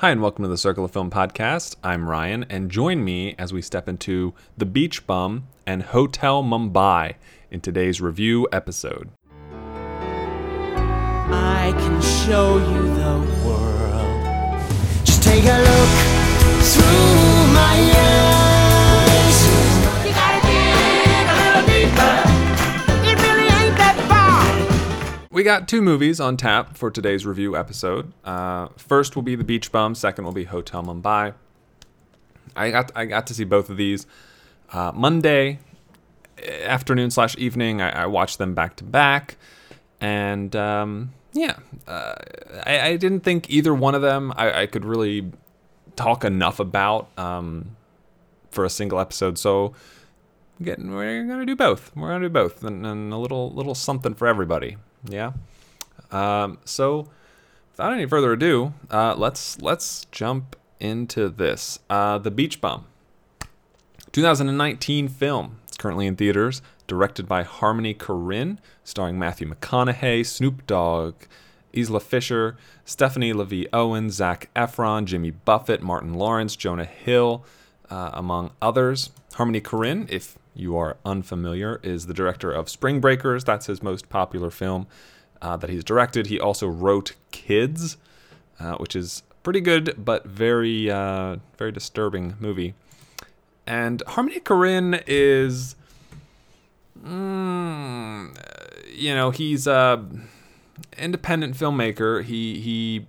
Hi, and welcome to the Circle of Film podcast. I'm Ryan, and join me as we step into The Beach Bum and Hotel Mumbai in today's review episode. I can show you the world. Just take a look through my We got two movies on tap for today's review episode. Uh, first will be The Beach Bum, second will be Hotel Mumbai. I got I got to see both of these uh, Monday afternoon slash evening. I, I watched them back to back, and um, yeah, uh, I, I didn't think either one of them I, I could really talk enough about um, for a single episode. So getting we're gonna do both. We're gonna do both, and, and a little little something for everybody. Yeah. Um, so without any further ado, uh, let's let's jump into this. Uh, the Beach Bum, 2019 film. It's currently in theaters. Directed by Harmony Korine, starring Matthew McConaughey, Snoop Dogg, Isla Fisher, Stephanie Levy Owen, Zac Efron, Jimmy Buffett, Martin Lawrence, Jonah Hill, uh, among others. Harmony Korine, if you are unfamiliar, is the director of Spring Breakers. That's his most popular film uh, that he's directed. He also wrote Kids, uh, which is pretty good but very uh, very disturbing movie. And Harmony Korine is, mm, you know, he's a independent filmmaker. He he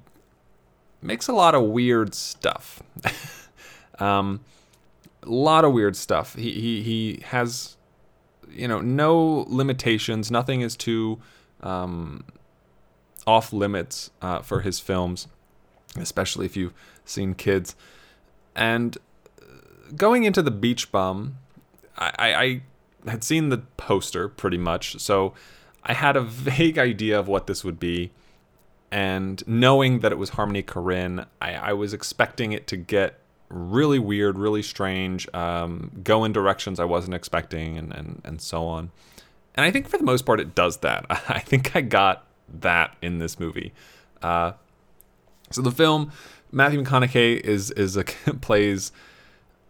makes a lot of weird stuff. um, lot of weird stuff. He he he has, you know, no limitations. Nothing is too um, off limits uh, for his films, especially if you've seen Kids. And going into the Beach Bum, I, I, I had seen the poster pretty much, so I had a vague idea of what this would be. And knowing that it was Harmony Korine, I, I was expecting it to get really weird, really strange, um, go in directions I wasn't expecting, and, and, and so on. And I think for the most part, it does that. I think I got that in this movie. Uh, so the film, Matthew McConaughey is is a plays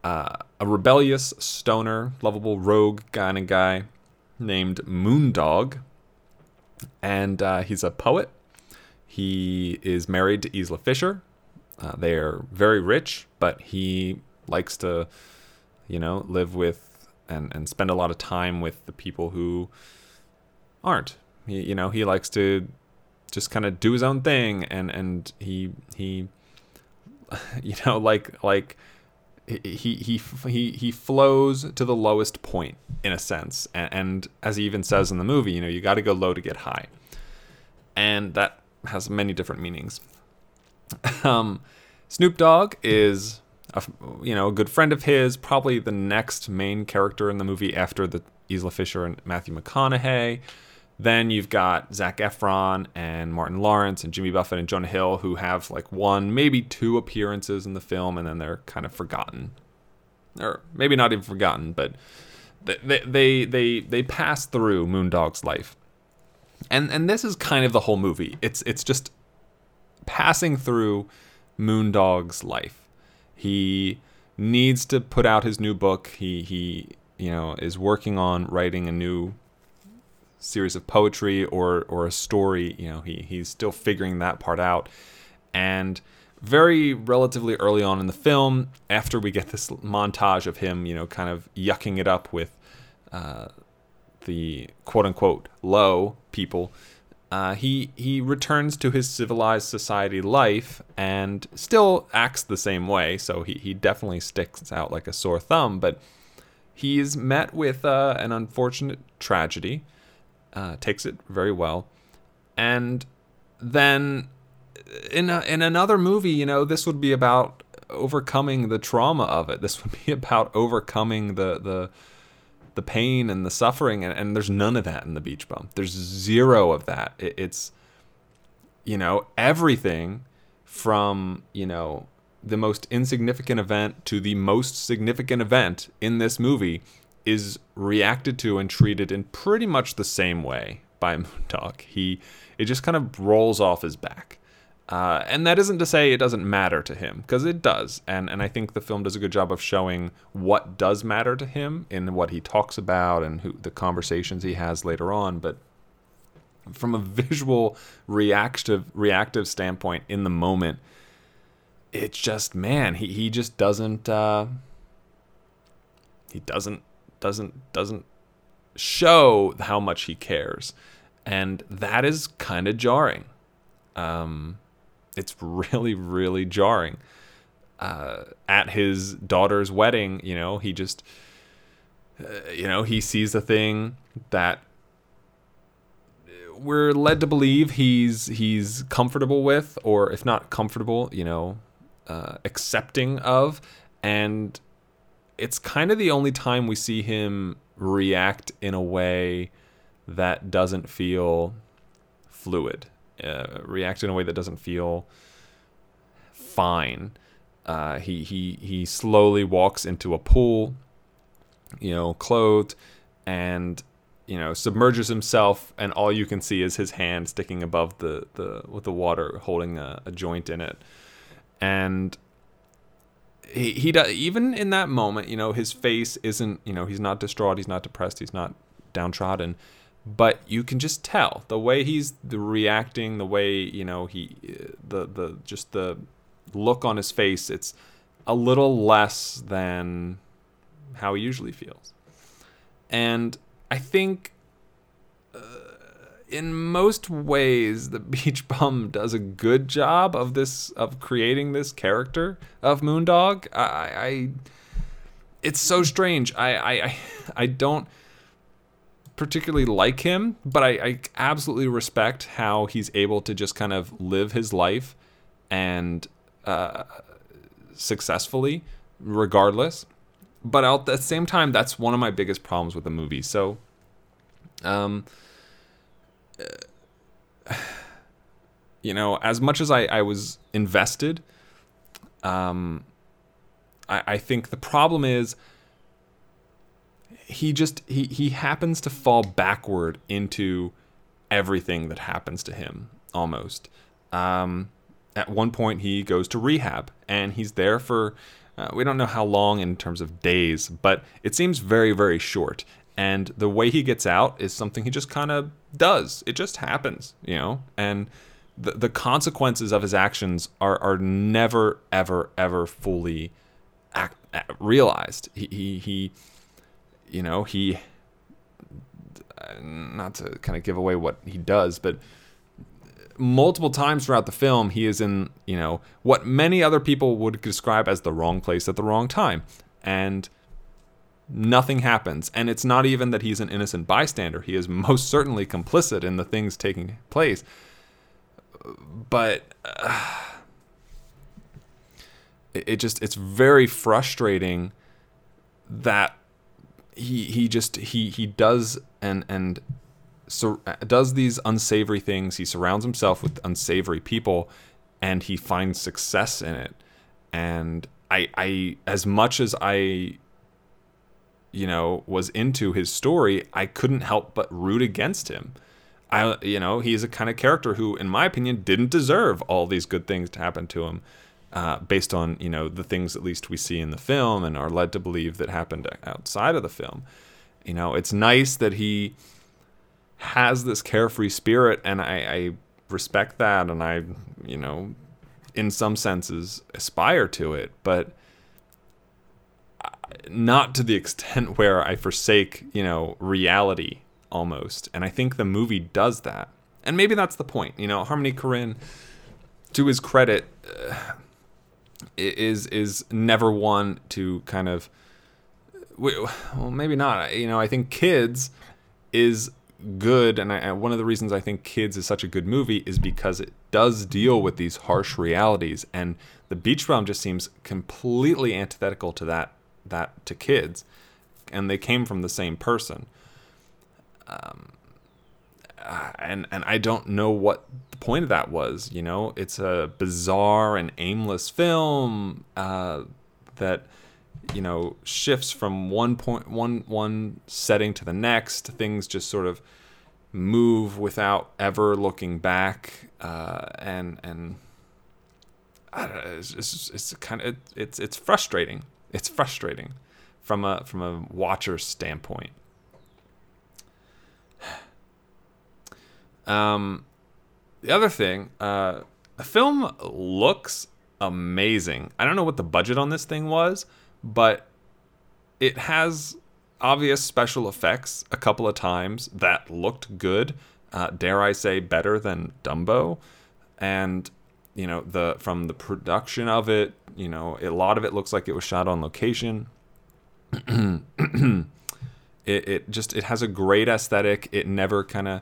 uh, a rebellious stoner, lovable rogue kind of guy named Moondog, and uh, he's a poet. He is married to Isla Fisher. Uh, they are very rich, but he likes to, you know, live with and, and spend a lot of time with the people who aren't. He, you know, he likes to just kind of do his own thing, and and he he, you know, like like he he he he flows to the lowest point in a sense, and, and as he even says in the movie, you know, you got to go low to get high, and that has many different meanings. Um, Snoop Dogg is a, you know a good friend of his, probably the next main character in the movie after the Isla Fisher and Matthew McConaughey. Then you've got Zac Efron and Martin Lawrence and Jimmy Buffett and Jonah Hill who have like one, maybe two appearances in the film, and then they're kind of forgotten, or maybe not even forgotten, but they they they they pass through Moondog's life, and and this is kind of the whole movie. It's it's just passing through Moondog's life. He needs to put out his new book. He he you know is working on writing a new series of poetry or or a story. You know he he's still figuring that part out, and very relatively early on in the film, after we get this montage of him, you know, kind of yucking it up with uh, the quote unquote low people uh, he he returns to his civilized society life and still acts the same way. So he he definitely sticks out like a sore thumb. But he is met with uh, an unfortunate tragedy. Uh, takes it very well, and then in a, in another movie, you know, this would be about overcoming the trauma of it. This would be about overcoming the the the pain and the suffering and, and there's none of that in the beach bum there's zero of that it, it's you know everything from you know the most insignificant event to the most significant event in this movie is reacted to and treated in pretty much the same way by Moondog. He it just kind of rolls off his back. Uh, and that isn't to say it doesn't matter to him, because it does. And and I think the film does a good job of showing what does matter to him in what he talks about and who the conversations he has later on. But from a visual reactive reactive standpoint in the moment, it's just man, he, he just doesn't uh, he doesn't doesn't doesn't show how much he cares. And that is kind of jarring. Um, it's really, really jarring. Uh, at his daughter's wedding, you know, he just, uh, you know, he sees a thing that we're led to believe he's he's comfortable with, or if not comfortable, you know, uh, accepting of, and it's kind of the only time we see him react in a way that doesn't feel fluid, uh, react in a way that doesn't feel fine. Uh, he he he slowly walks into a pool, you know, clothed, and you know submerges himself, and all you can see is his hand sticking above the the with the water, holding a, a joint in it, and he, he does even in that moment you know his face isn't you know he's not distraught he's not depressed he's not downtrodden but you can just tell. The way he's reacting the way you know he the the just the look on his face it's a little less than how he usually feels. And i think uh, in most ways the beach bum does a good job of this of creating this character of moondog. I, I it's so strange. I, I i don't particularly like him but I, I absolutely respect how he's able to just kind of live his life and uh, successfully regardless. But at the same time that's one of my biggest problems with the movie. So um you know, as much as I, I was invested, um, I, I think the problem is he just he he happens to fall backward into everything that happens to him almost. Um, at one point, he goes to rehab, and he's there for uh, we don't know how long in terms of days, but it seems very very short. And the way he gets out is something he just kind of does. It just happens, you know? And the, the consequences of his actions are, are never, ever, ever fully act, realized. He, he, he, you know, he, not to kind of give away what he does, but multiple times throughout the film, he is in, you know, what many other people would describe as the wrong place at the wrong time. And nothing happens. And it's not even that he's an innocent bystander. He is most certainly complicit in the things taking place. But uh, it, it just it's very frustrating that he he just he he does and and so does these unsavory things. He surrounds himself with unsavory people and he finds success in it. And I I as much as I you know, was into his story, I couldn't help but root against him. I, you know, he's a kind of character who, in my opinion, didn't deserve all these good things to happen to him, uh, based on you know the things at least we see in the film and are led to believe that happened outside of the film. You know, it's nice that he has this carefree spirit, and I, I respect that, and I, you know, in some senses aspire to it, but not to the extent where I forsake, you know, reality almost. And I think the movie does that. And maybe that's the point. You know, Harmony Korine, to his credit, uh, is is never one to kind of well, maybe not. You know, I think Kids is good, and I, one of the reasons I think Kids is such a good movie is because it does deal with these harsh realities, and The Beach Bum just seems completely antithetical to that that to kids, and they came from the same person. Um, and and I don't know what the point of that was. You know, it's a bizarre and aimless film uh, that you know shifts from one point one one setting to the next. Things just sort of move without ever looking back, uh, and and know, it's, it's, it's kind of it's it's frustrating. It's frustrating from a from a watcher's standpoint. Um, the other thing, uh, the film looks amazing. I don't know what the budget on this thing was, but it has obvious special effects a couple of times that looked good. Uh, dare I say, better than Dumbo, and you know the from the production of it, you know a lot of it looks like it was shot on location. it, it just it has a great aesthetic. It never kind of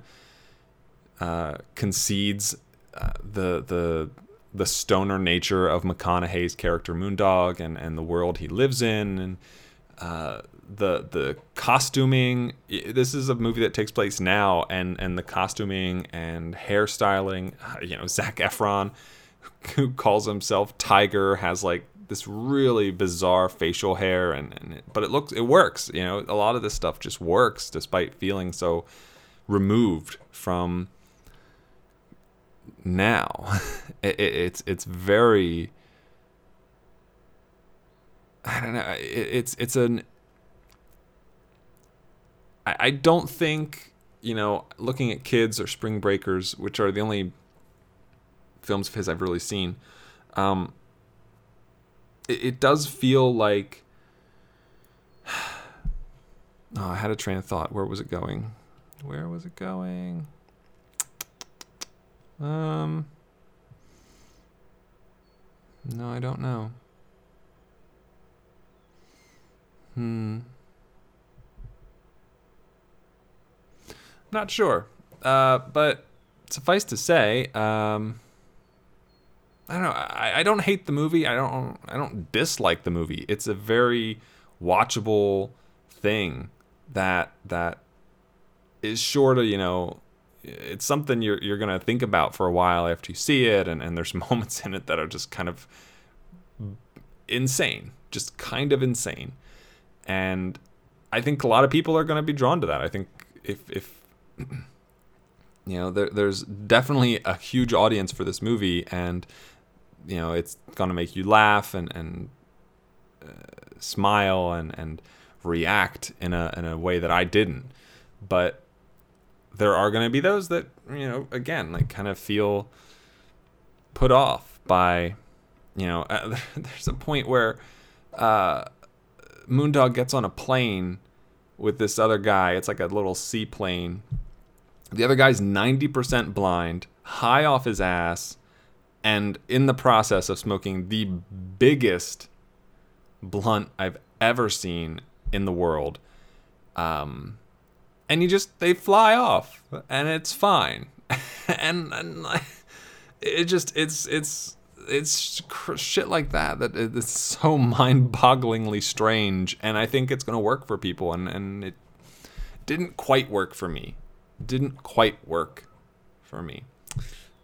uh, concedes uh, the the the stoner nature of McConaughey's character Moondog and, and the world he lives in and uh, the the costuming. This is a movie that takes place now, and and the costuming and hairstyling. You know, Zac Efron, who calls himself Tiger, has like this really bizarre facial hair, and, and it, but it looks it works. You know, a lot of this stuff just works despite feeling so removed from now. it, it, it's it's very. I don't know. It, it's it's an. I, I don't think you know looking at kids or Spring Breakers, which are the only films of his I've really seen. Um, it, it does feel like. Oh, I had a train of thought. Where was it going? Where was it going? Um. No, I don't know. Hmm. Not sure. Uh, but suffice to say, um, I don't know. I, I don't hate the movie. I don't. I don't dislike the movie. It's a very watchable thing that that is sure to you know it's something you're you're gonna think about for a while after you see it, and, and there's moments in it that are just kind of insane, just kind of insane, and I think a lot of people are gonna be drawn to that. I think if if you know there, there's definitely a huge audience for this movie, and you know it's gonna make you laugh and and uh, smile and and react in a in a way that I didn't, but there are going to be those that you know again like kind of feel put off by you know uh, there's a point where uh, moondog gets on a plane with this other guy. It's like a little seaplane. The other guy's 90% blind high off his ass and in the process of smoking the biggest blunt i've ever seen in the world um, and you just they fly off and it's fine. And, and it just it's it's it's shit like that that it's so mind-bogglingly strange and i think it's going to work for people and and it didn't quite work for me. Didn't quite work for me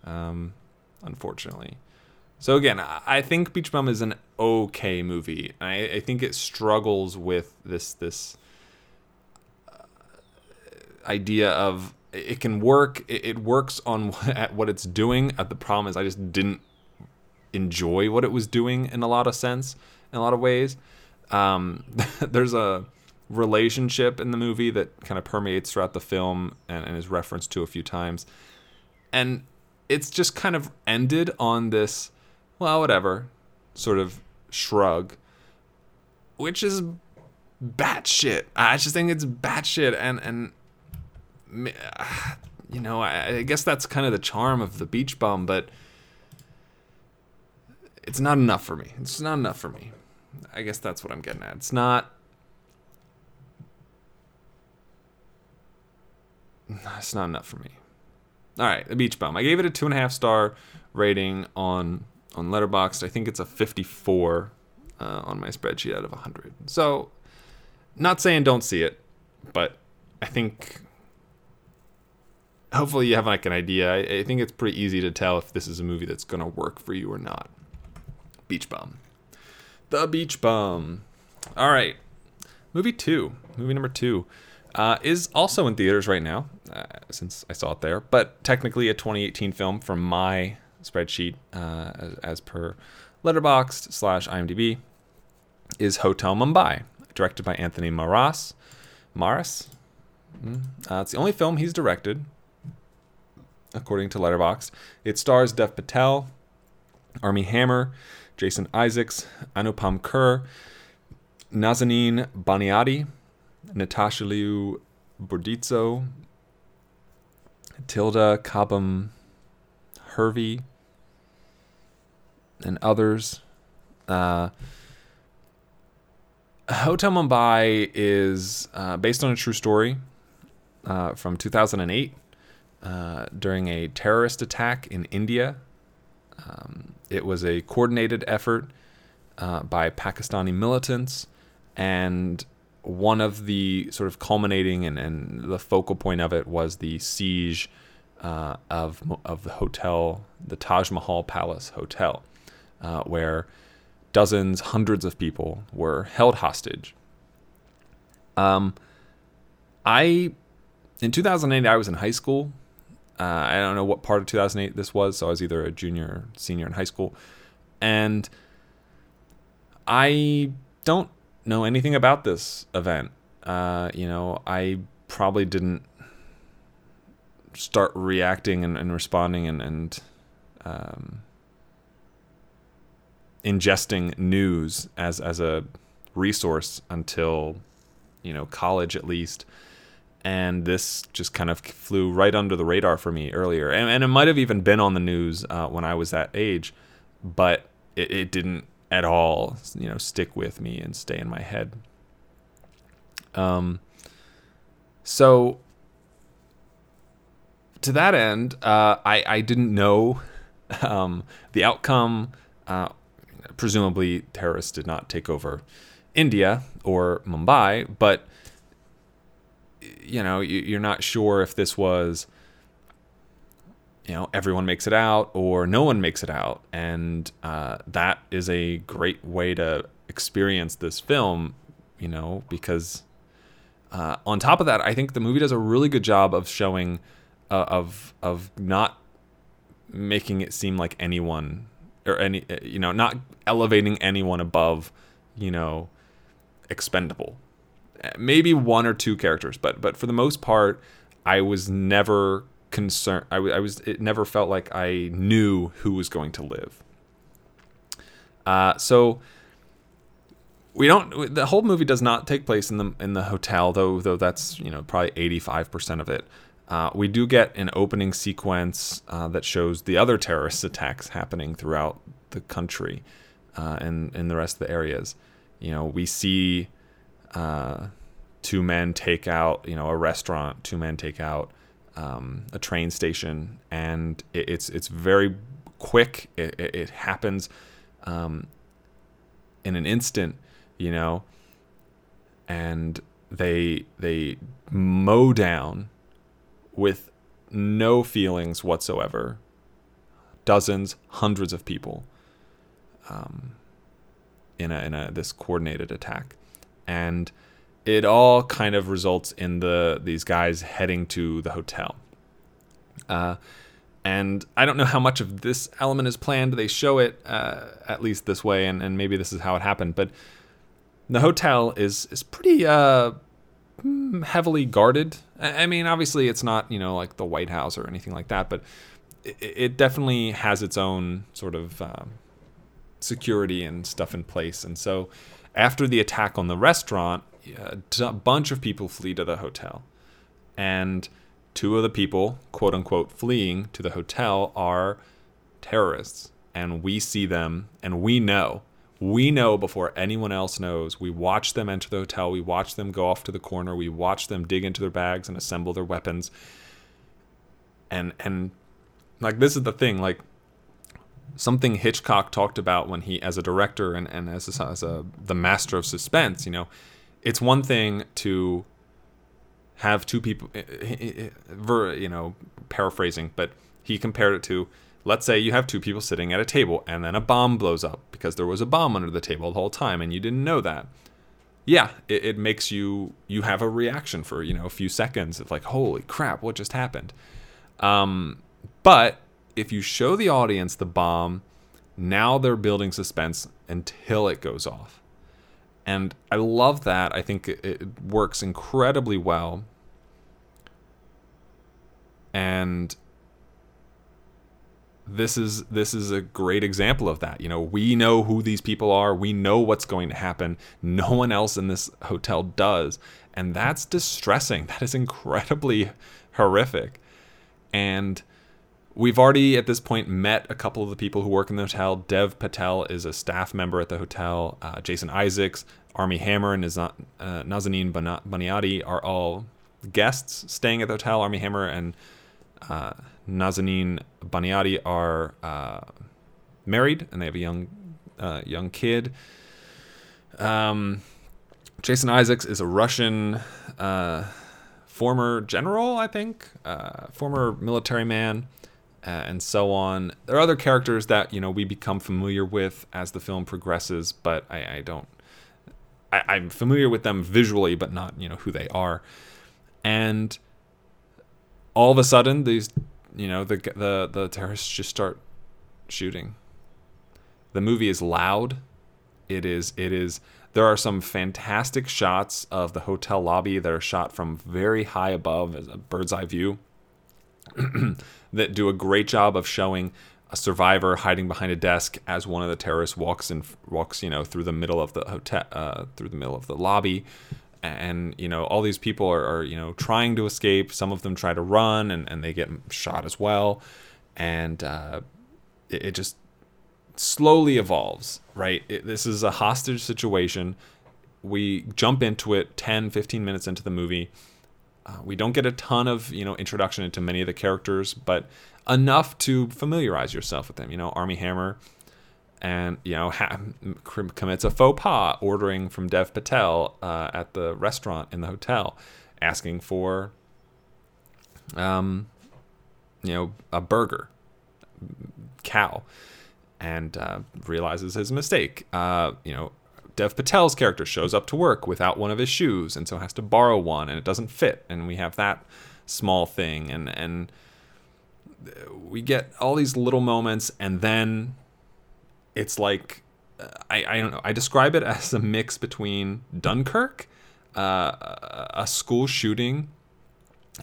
um unfortunately. So again i think beach bum is an okay movie. I, I think it struggles with this this idea of it can work. It, works on at what it's doing. Uh, the problem is I just didn't enjoy what it was doing in a lot of sense, in a lot of ways. Um, there's a relationship in the movie that kind of permeates throughout the film and, and is referenced to a few times, and it's just kind of ended on this, well, whatever, sort of shrug, which is batshit. I just think it's batshit, and and you know, I, I guess that's kind of the charm of the beach bum, but it's not enough for me. It's not enough for me. I guess that's what I'm getting at. It's not. It's not enough for me. All right, the beach bum. I gave it a two and a half star rating on on Letterboxd. I think it's a 54 uh, on my spreadsheet out of 100. So, not saying don't see it, but I think hopefully you have like an idea. I, I, think it's pretty easy to tell if this is a movie that's gonna work for you or not. Beach Bum. The Beach Bum. All right. Movie two. Movie number two. Uh, is also in theaters right now, uh, since I saw it there, but technically a 2018 film from my spreadsheet uh, as, as per Letterboxd slash IMDb is Hotel Mumbai, directed by Anthony Maras. Maras? Mm. It's the only film he's directed, according to Letterboxd. It stars Dev Patel, Armie Hammer, Jason Isaacs, Anupam Kher, Nazanin Boniadi, Natasha Liu Bordizzo, Tilda Cobham Hervey, and others. Uh, Hotel Mumbai is uh, based on a true story uh, from 2008 uh, during a terrorist attack in India. Um, it was a coordinated effort uh, by Pakistani militants, and one of the sort of culminating and, and the focal point of it was the siege uh, of of the hotel, the Taj Mahal Palace Hotel, uh, where dozens, hundreds of people were held hostage. Um, I in 2008 I was in high school. Uh, I don't know what part of 2008 this was, so I was either a junior or senior in high school, and I don't know anything about this event. Uh, you know, I probably didn't start reacting and, and responding and, and um, ingesting news as as a resource until you know college at least and this just kind of flew right under the radar for me earlier. And, and it might have even been on the news uh, when i was that age but it, it didn't at all you know stick with me and stay in my head. Um so to that end uh, I, I didn't know um, the outcome. Uh, presumably terrorists did not take over India or Mumbai, but you know, you're not sure if this was you know everyone makes it out or no one makes it out, and uh, that is a great way to experience this film. You know, because uh, on top of that, I think the movie does a really good job of showing uh, of of not making it seem like anyone or any you know not elevating anyone above you know expendable maybe one or two characters but but for the most part i was never concerned I, I was it never felt like i knew who was going to live uh, so we don't the whole movie does not take place in the in the hotel though though that's you know probably 85% of it uh, we do get an opening sequence uh, that shows the other terrorist attacks happening throughout the country uh, and in the rest of the areas. You know, we see uh, two men take out, you know, a restaurant, two men take out um, a train station, and it, it's it's very quick. It, it, it happens um, in an instant, you know, and they they mow down with no feelings whatsoever. Dozens, hundreds of people um, in a in a this coordinated attack, and it all kind of results in the these guys heading to the hotel. Uh, and I don't know how much of this element is planned. They show it uh, at least this way, and, and maybe this is how it happened. But the hotel is is pretty uh, mm, heavily guarded. I mean, obviously, it's not you know like the White House or anything like that, but it, it definitely has its own sort of um, security and stuff in place. And so, after the attack on the restaurant, uh, a bunch of people flee to the hotel, and two of the people, quote unquote, fleeing to the hotel are terrorists, and we see them, and we know we know before anyone else knows. We watch them enter the hotel. We watch them go off to the corner. We watch them dig into their bags and assemble their weapons. And and like this is the thing, like something Hitchcock talked about when he, as a director and, and as a, as a the master of suspense, you know, it's one thing to have two people, eh, eh, eh, you know, paraphrasing, but he compared it to let's say you have two people sitting at a table and then a bomb blows up because there was a bomb under the table the whole time and you didn't know that. Yeah it, it makes you you have a reaction for you know a few seconds of like holy crap what just happened? Um, but if you show the audience the bomb, now they're building suspense until it goes off. And I love that. I think it, works incredibly well. And this is this is a great example of that. You know, we know who these people are. We know what's going to happen. No one else in this hotel does, and that's distressing. That is incredibly horrific. And we've already at this point met a couple of the people who work in the hotel. Dev Patel is a staff member at the hotel. Uh, Jason Isaacs, Armie Hammer, and uh, Nazanin Boniadi are all guests staying at the hotel. Armie Hammer and uh, Nazanin Boniadi are uh, married and they have a young uh, young kid. Um, Jason Isaacs is a Russian uh, former general, I think, uh, former military man, uh, and so on. There are other characters that you know we become familiar with as the film progresses, but I, I don't. I, I'm familiar with them visually, but not you know who they are, and all of a sudden these you know the the the terrorists just start shooting. The movie is loud. It is it is there are some fantastic shots of the hotel lobby that are shot from very high above as a bird's eye view that do a great job of showing a survivor hiding behind a desk as one of the terrorists walks in walks you know through the middle of the hotel uh, through the middle of the lobby. And you know all these people are, are, you know trying to escape. Some of them try to run and, and they get shot as well. And uh, it, it, just slowly evolves right? It, this is a hostage situation. We jump into it 10 15 minutes into the movie uh, we don't get a ton of you know introduction into many of the characters but enough to familiarize yourself with them you know Armie Hammer and you know ha- commits a faux pas ordering from Dev Patel uh, at the restaurant in the hotel, asking for um, you know a burger, cow, and uh, realizes his mistake. Uh, you know. Dev Patel's character shows up to work without one of his shoes, and so has to borrow one, and it doesn't fit. And we have that small thing, and and we get all these little moments, and then it's like I, I don't know. I describe it as a mix between Dunkirk, uh, a school shooting,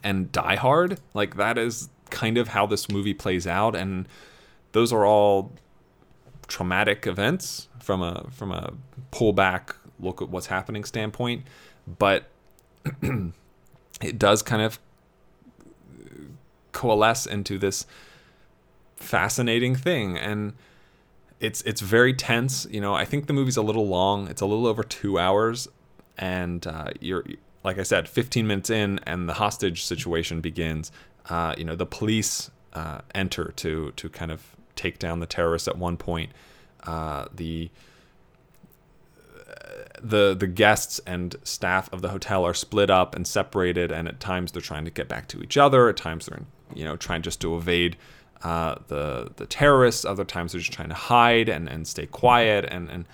and Die Hard. Like that is kind of how this movie plays out, and those are all traumatic events from a from a pullback look at what's happening standpoint. But it does kind of coalesce into this fascinating thing and it's it's very tense. You know, I think the movie's a little long. It's a little over two hours, and uh, you're like I said, 15 minutes in, and the hostage situation begins. Uh, you know, the police uh, enter to to kind of take down the terrorists at one point. Uh, the the the guests and staff of the hotel are split up and separated, and at times they're trying to get back to each other. At times they're you know trying just to evade uh, the the terrorists. Other times they're just trying to hide and, and stay quiet. And, and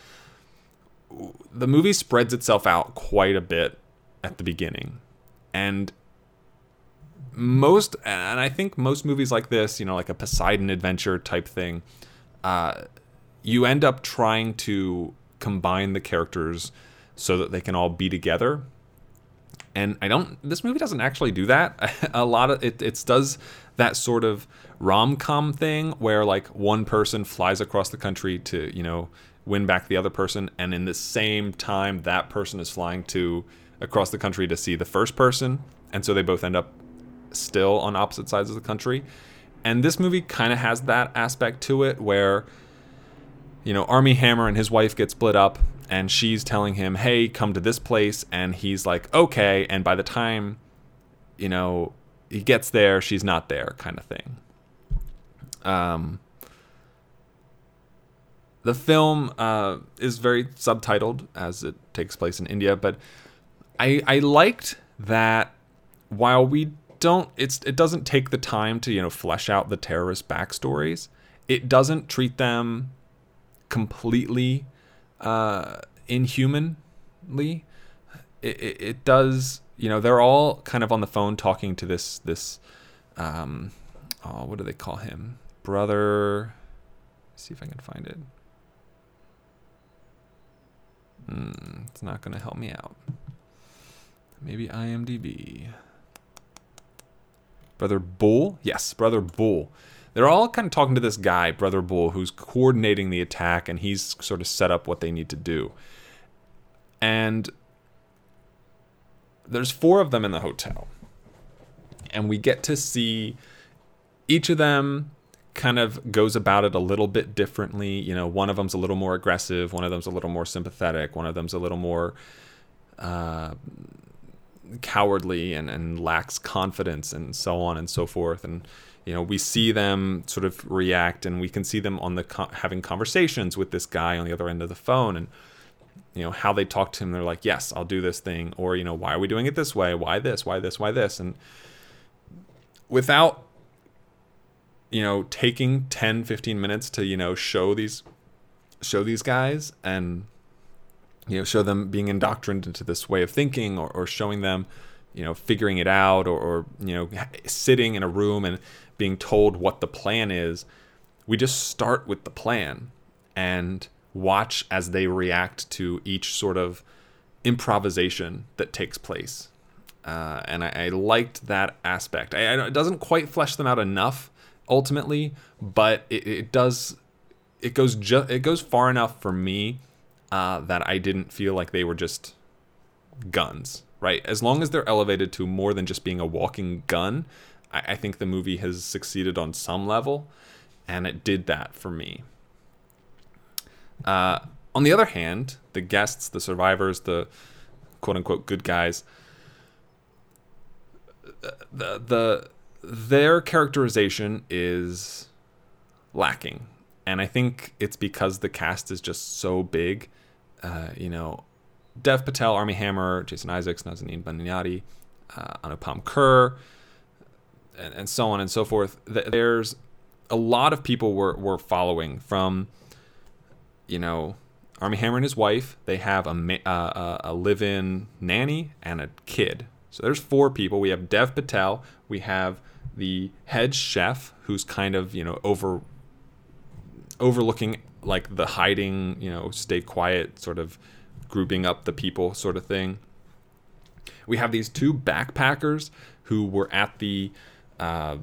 the movie spreads itself out quite a bit at the beginning, and most and I think most movies like this, you know, like a Poseidon Adventure type thing, uh, you end up trying to combine the characters so that they can all be together and I don't. This movie doesn't actually do that. a lot of it. It does that sort of rom com thing where like one person flies across the country to you know win back the other person, and in the same time that person is flying to across the country to see the first person, and so they both end up still on opposite sides of the country. And this movie kind of has that aspect to it where you know, Armie Hammer and his wife get split up, and she's telling him, "Hey, come to this place," and he's like, "Okay." And by the time, you know, he gets there, she's not there, kind of thing. Um, the film uh, is very subtitled as it takes place in India, but I I liked that while we don't it's it doesn't take the time to you know flesh out the terrorist backstories. It doesn't treat them completely uh, inhumanly. It, it, it, does, you know, they're all kind of on the phone talking to this this, um, oh, what do they call him? brother. Let's see if I can find it. Hmm, it's not going to help me out. Maybe IMDb. Brother Bull? Yes, Brother Bull. They're all kind of talking to this guy, Brother Bull, who's coordinating the attack and he's sort of set up what they need to do. And there's four of them in the hotel. And we get to see each of them kind of goes about it a little bit differently. You know, one of them's a little more aggressive, one of them's a little more sympathetic, one of them's a little more uh, cowardly and, and lacks confidence, and so on and so forth. And you know, we see them sort of react, and we can see them on the co- having conversations with this guy on the other end of the phone, and you know how they talk to him. They're like, "Yes, I'll do this thing," or you know, "Why are we doing it this way? Why this? Why this? Why this?" And without you know taking 10 15 minutes to you know show these show these guys and you know show them being indoctrined into this way of thinking or, or showing them you know figuring it out or, or you know sitting in a room and being told what the plan is we just start with the plan and watch as they react to each sort of improvisation that takes place uh, and I, I, liked that aspect. I, I, it doesn't quite flesh them out enough ultimately, but it, it does. It goes just it goes far enough for me uh, that I didn't feel like they were just guns. Right, as long as they're elevated to more than just being a walking gun, I, I think the movie has succeeded on some level, and it did that for me. Uh, on the other hand, the guests, the survivors, the quote unquote good guys, the the their characterization is lacking, and I think it's because the cast is just so big. Uh, you know, Dev Patel, Armie Hammer, Jason Isaacs, Nazanin Boniadi, uh, Anupam Kher, and, and so on and so forth. There's a lot of people we're, we're following from, you know, Armie Hammer and his wife. They have a, uh, a live-in nanny and a kid. So there's four people. We have Dev Patel. We have the head chef, who's kind of you know over overlooking like the hiding, you know, stay quiet sort of grouping up the people sort of thing. We have these two backpackers who were at the uh,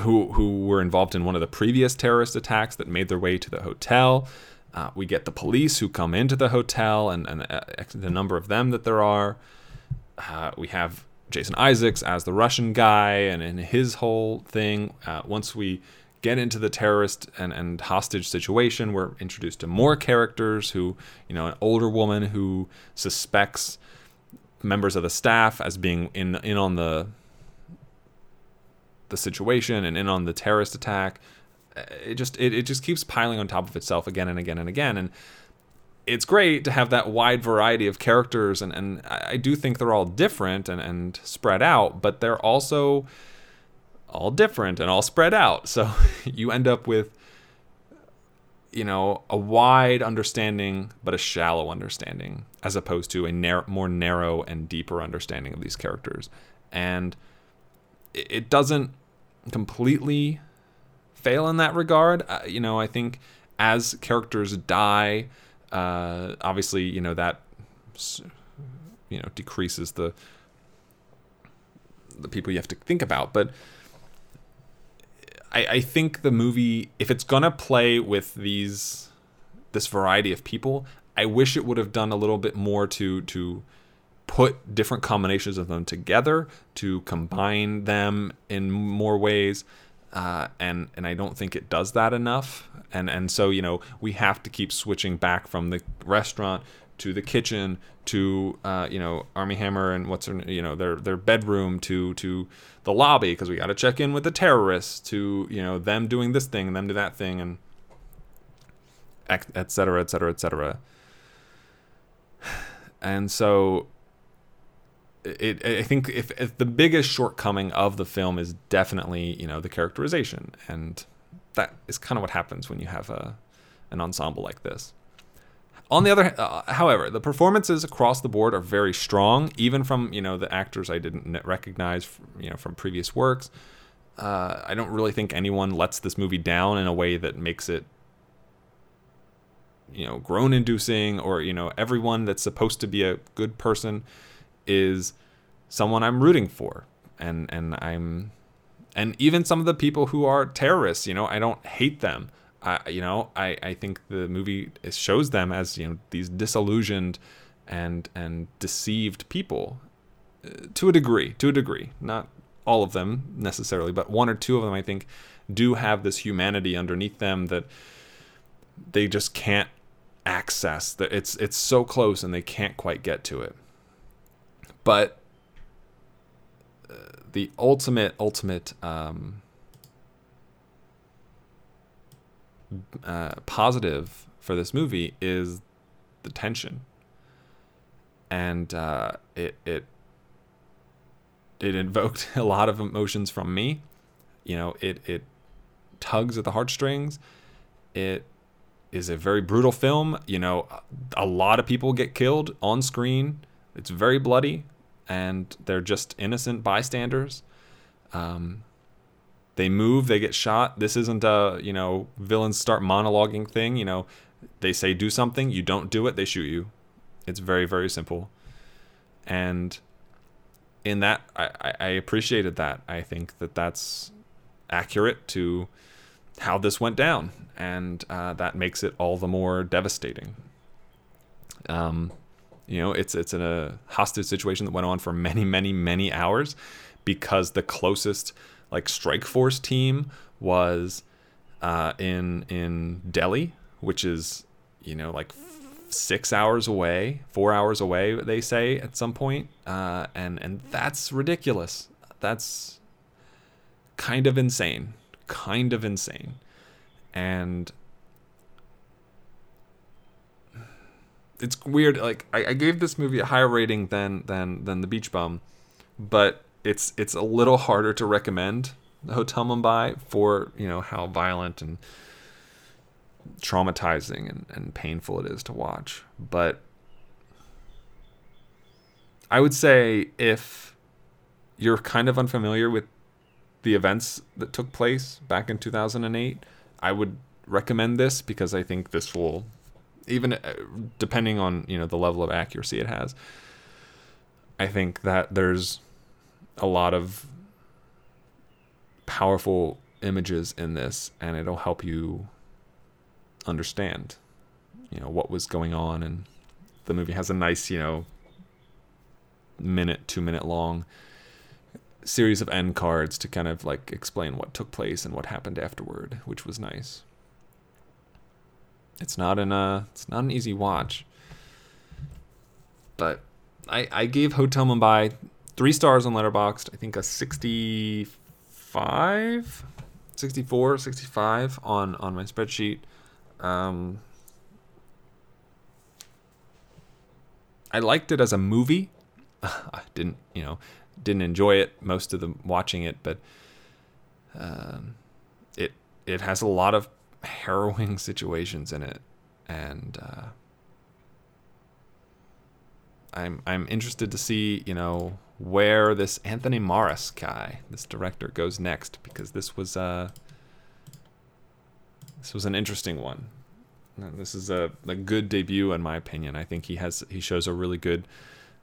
who who were involved in one of the previous terrorist attacks that made their way to the hotel. Uh, we get the police who come into the hotel and, and uh, the number of them that there are. Uh, we have Jason Isaacs as the Russian guy and in his whole thing. Uh, once we get into the terrorist and, and hostage situation, we're introduced to more characters who, you know, an older woman who suspects members of the staff as being in in on the the situation and in on the terrorist attack. It just it, it just keeps piling on top of itself again and again and again. And it's great to have that wide variety of characters and, and I do think they're all different and, and spread out, but they're also all different and all spread out. So you end up with you know a wide understanding but a shallow understanding as opposed to a more narrow and deeper understanding of these characters and it doesn't completely fail in that regard uh, you know i think as characters die uh, obviously, you know that you know decreases the the people you have to think about, but. I, I think the movie, if it's gonna play with these, this variety of people, I wish it would have done a little bit more to to put different combinations of them together, to combine them in more ways, uh, and and I don't think it does that enough. And and so you know we have to keep switching back from the restaurant to the kitchen to uh, you know Armie Hammer and what's her you know their their bedroom to to the lobby because we got to check in with the terrorists to you know them doing this thing and them do that thing and et cetera et cetera et cetera. And so it, I think if, if, the biggest shortcoming of the film is definitely you know the characterization, and that is kind of what happens when you have a an ensemble like this. On the other, uh, however, the performances across the board are very strong, even from you know the actors I didn't recognize, you know, from previous works. Uh, I don't really think anyone lets this movie down in a way that makes it, you know, groan inducing or, you know, everyone that's supposed to be a good person is someone I'm rooting for. And, and I'm, and even some of the people who are terrorists, you know, I don't hate them. I, you know, I, I think the movie shows them as, you know, these disillusioned and, and deceived people uh, to a degree, to a degree, not all of them necessarily, but one or two of them, I think, do have this humanity underneath them that they just can't access. That it's it's so close and they can't quite get to it. But uh, the ultimate ultimate um, uh, positive for this movie is the tension, and uh, it it it invoked a lot of emotions from me. You know, it it tugs at the heartstrings. It is a very brutal film. You know, a lot of people get killed on screen. It's very bloody, and they're just innocent bystanders. Um, they move, they get shot. This isn't a you know villains start monologuing thing. You know, they say do something, you don't do it, they shoot you. It's very very simple, and in that I, I appreciated that. I think that that's accurate to how this went down, and uh, that makes it all the more devastating. Um, you know, it's it's a hostage situation that went on for many, many, many hours because the closest like strike force team was uh, in in Delhi, which is you know like six hours away, four hours away, they say at some point, uh, and and that's ridiculous. That's kind of insane, kind of insane, and it's weird. Like I, I gave this movie a higher rating than than than The Beach Bum, but it's it's a little harder to recommend the Hotel Mumbai for you know how violent and traumatizing and, and painful it is to watch. But I would say if you're kind of unfamiliar with the events that took place back in 2008, I would recommend this because I think this will even uh, depending on, you know, the level of accuracy it has. I think that there's a lot of powerful images in this and it'll help you understand, you know, what was going on. And the movie has a nice, you know, minute, two minute long series of end cards to kind of like explain what took place and what happened afterward, which was nice. It's not an uh, it's not an easy watch, but I I gave Hotel Mumbai three stars on Letterboxd. I think a 65, 64, 65 on on my spreadsheet. Um, I liked it as a movie. I didn't, you know, didn't enjoy it most of the watching it, but um, it it has a lot of harrowing situations in it, and uh, I'm I'm interested to see, you know, where this Anthony Maras guy, this director, goes next because this was uh this was an interesting one. This is a, a good debut in my opinion. I think he has he shows a really good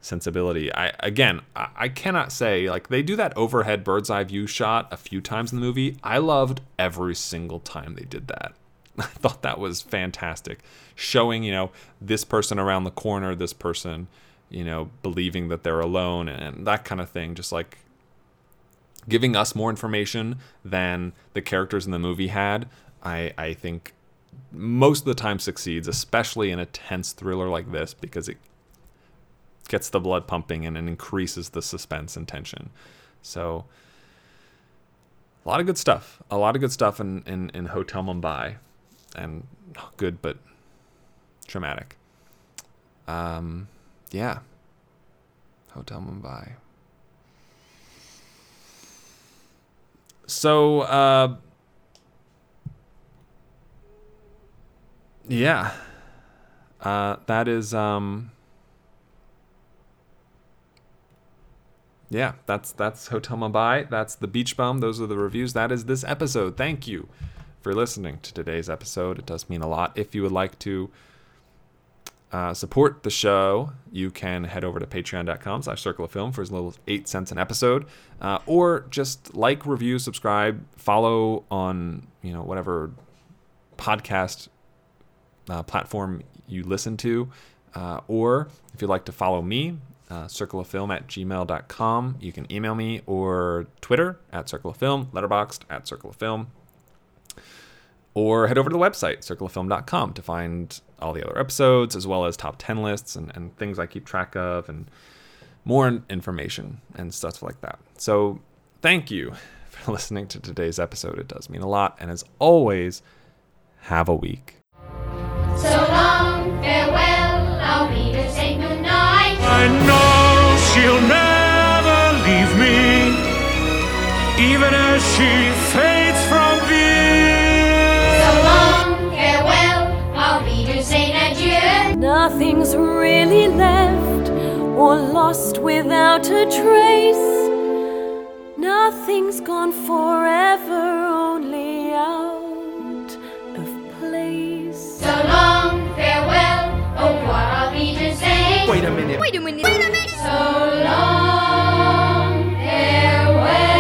sensibility. I again, I, I cannot say like they do that overhead bird's eye view shot a few times in the movie. I loved every single time they did that. I thought that was fantastic, showing you know this person around the corner, this person, you know, believing that they're alone and that kind of thing. Just like giving us more information than the characters in the movie had. I I think most of the time succeeds, especially in a tense thriller like this, because it gets the blood pumping and it increases the suspense and tension. So a lot of good stuff. A lot of good stuff in, in, in Hotel Mumbai. And not good but traumatic. Um, yeah. Hotel Mumbai. So uh, yeah. Uh, that is um yeah, that's that's Hotel Mumbai. That's the Beach Bum. Those are the reviews. That is this episode. Thank you for listening to today's episode. It does mean a lot. If you would like to uh, support the show, you can head over to patreon.com slash circle of film for as little as eight cents an episode. Uh, or just like, review, subscribe, follow on, you know, whatever podcast uh, platform you listen to. Uh, or if you'd like to follow me, uh, circle of film at gmail.com. You can email me or Twitter at circle of film, Letterboxd at circle of film or head over to the website, circleoffilm.com, to find all the other episodes, as well as top 10 lists and, and things I keep track of, and more information and stuff like that. So, thank you for listening to today's episode. It does mean a lot. And as always, have a week. So long, farewell, I'll be to say goodnight. I know she'll never leave me, even as she fades nothing's really left or lost without a trace. Nothing's gone forever, only out of place. So long, farewell, oh, what are we to say? Wait a minute. Wait a minute. Wait a minute. So long, farewell.